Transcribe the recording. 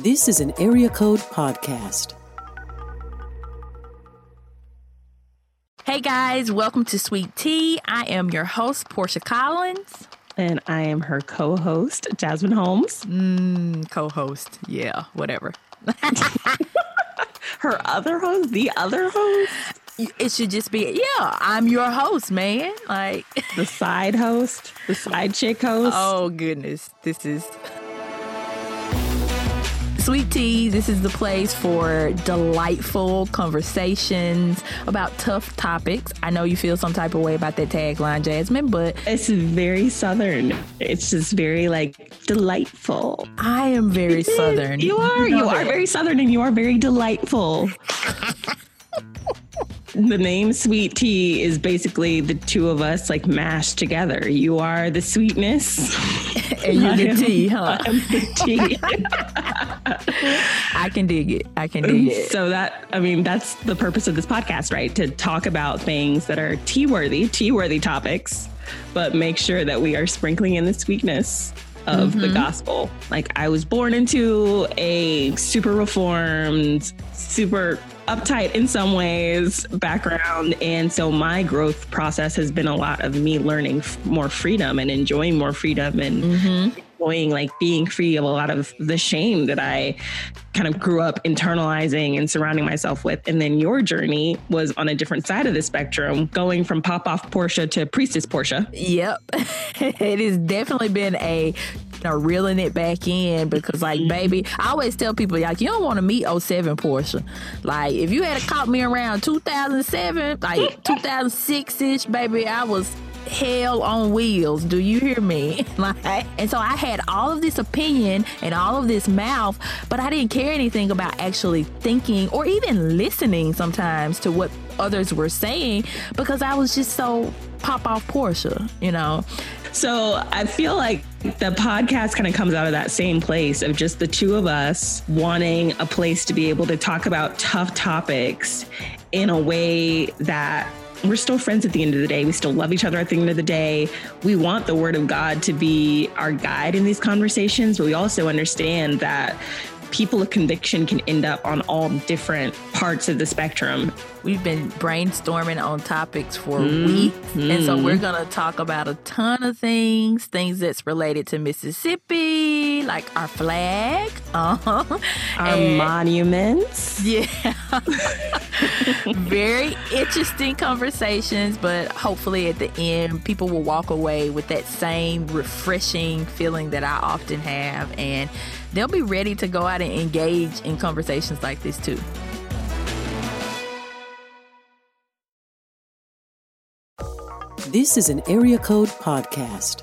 This is an Area Code Podcast. Hey guys, welcome to Sweet Tea. I am your host, Portia Collins. And I am her co host, Jasmine Holmes. Mm, co host. Yeah, whatever. her other host, the other host. It should just be, yeah, I'm your host, man. Like the side host, the side chick host. Oh, goodness. This is Sweet Tea, this is the place for delightful conversations about tough topics. I know you feel some type of way about that tagline, Jasmine, but it's very southern. It's just very like delightful. I am very southern. you are. You, you are very southern and you are very delightful. the name Sweet Tea is basically the two of us like mashed together. You are the sweetness. and you're the tea, huh? I'm the tea. I can dig it. I can dig it. So that I mean that's the purpose of this podcast, right? To talk about things that are tea worthy, tea worthy topics, but make sure that we are sprinkling in the sweetness of mm-hmm. the gospel. Like I was born into a super reformed, super uptight in some ways background. And so my growth process has been a lot of me learning f- more freedom and enjoying more freedom and mm-hmm. enjoying like being free of a lot of the shame that I kind of grew up internalizing and surrounding myself with. And then your journey was on a different side of the spectrum, going from pop off Portia to priestess Portia. Yep. it has definitely been a know, reeling it back in because, like, baby, I always tell people, like, you don't want to meet 07 Portia. Like, if you had caught me around 2007, like 2006 ish, baby, I was hell on wheels. Do you hear me? and so I had all of this opinion and all of this mouth, but I didn't care anything about actually thinking or even listening sometimes to what others were saying because I was just so pop off Portia, you know. So I feel like the podcast kind of comes out of that same place of just the two of us wanting a place to be able to talk about tough topics in a way that we're still friends at the end of the day. We still love each other at the end of the day. We want the word of God to be our guide in these conversations, but we also understand that people of conviction can end up on all different parts of the spectrum. We've been brainstorming on topics for mm-hmm. weeks. And so we're going to talk about a ton of things, things that's related to Mississippi, like our flag, uh-huh. our and, monuments. Yeah. Very interesting conversations, but hopefully at the end, people will walk away with that same refreshing feeling that I often have. And they'll be ready to go out and engage in conversations like this too. This is an Area Code Podcast.